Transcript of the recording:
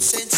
sense.